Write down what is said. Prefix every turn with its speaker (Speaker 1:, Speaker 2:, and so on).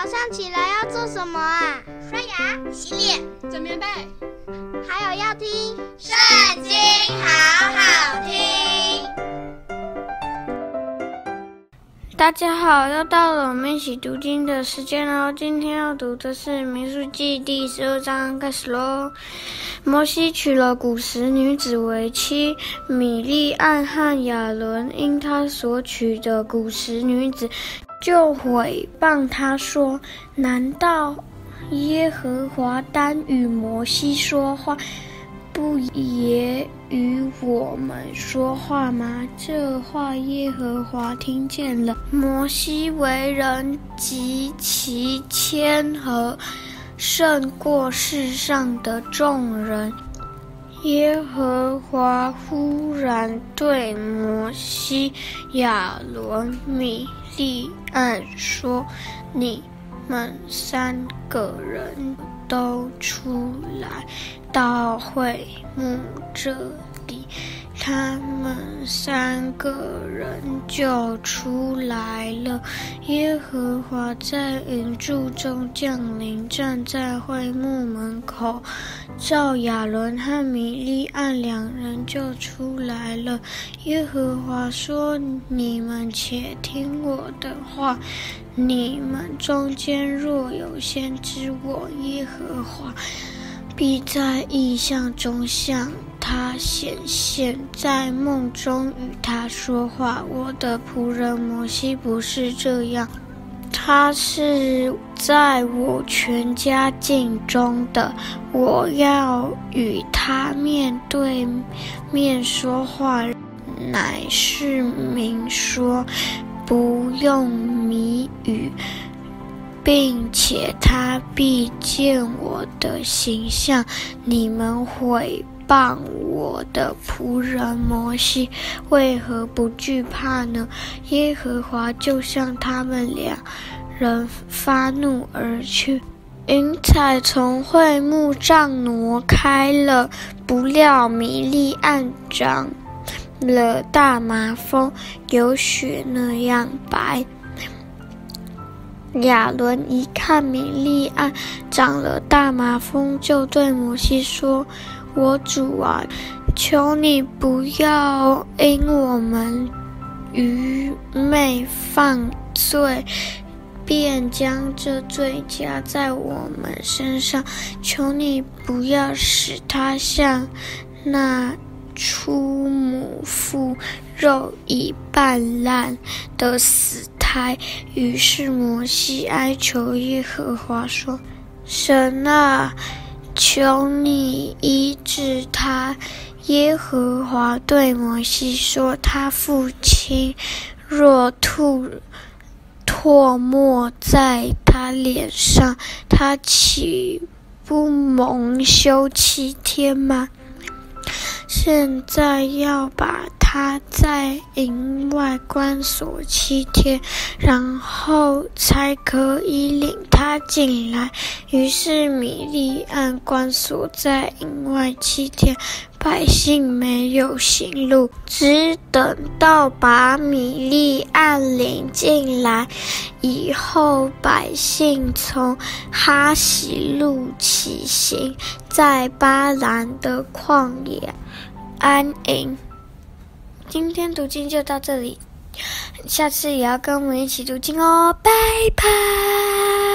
Speaker 1: 早上起来要做什么啊？
Speaker 2: 刷牙、洗脸、
Speaker 3: 整棉被，
Speaker 1: 还有要听《
Speaker 2: 圣经》，好好听。
Speaker 4: 大家好，又到了我们一起读经的时间喽。今天要读的是《民数记》第十二章，开始喽。摩西娶了古时女子为妻，米利暗和亚伦因他所娶的古时女子，就毁谤他说：“难道耶和华单与摩西说话，不也与我们说话吗？”这话耶和华听见了。摩西为人极其谦和。胜过世上的众人。耶和华忽然对摩西、亚伦、米利暗说：“你们三个人都出来到会幕这里。”他们三个人就出来了。耶和华在云柱中降临，站在会幕门口，赵亚伦和米利暗两人就出来了。耶和华说：“你们且听我的话，你们中间若有先知我耶和华，必在意象中向他显现，在梦中与他说话。我的仆人摩西不是这样，他是在我全家境中的。我要与他面对面说话，乃是明说，不用谜语，并且他必见我的形象。你们毁谤我的仆人摩西，为何不惧怕呢？耶和华就向他们两人发怒而去，云彩从会幕上挪开了。不料米利暗长了大麻风，有雪那样白。亚伦一看米利暗长了大麻风，就对摩西说。我主啊，求你不要因我们愚昧犯罪，便将这罪加在我们身上。求你不要使他像那出母腹肉已半烂的死开。于是摩西哀求耶和华说：“神啊！”求你医治他。耶和华对摩西说：“他父亲若吐唾沫在他脸上，他岂不蒙羞七天吗？现在要把他在营外关锁七天，然后才可以领他进来。于是米利暗关锁在营外七天，百姓没有行路，只等到把米利暗领进来以后，百姓从哈希路起行，在巴兰的旷野安营。今天读经就到这里，下次也要跟我们一起读经哦，拜拜。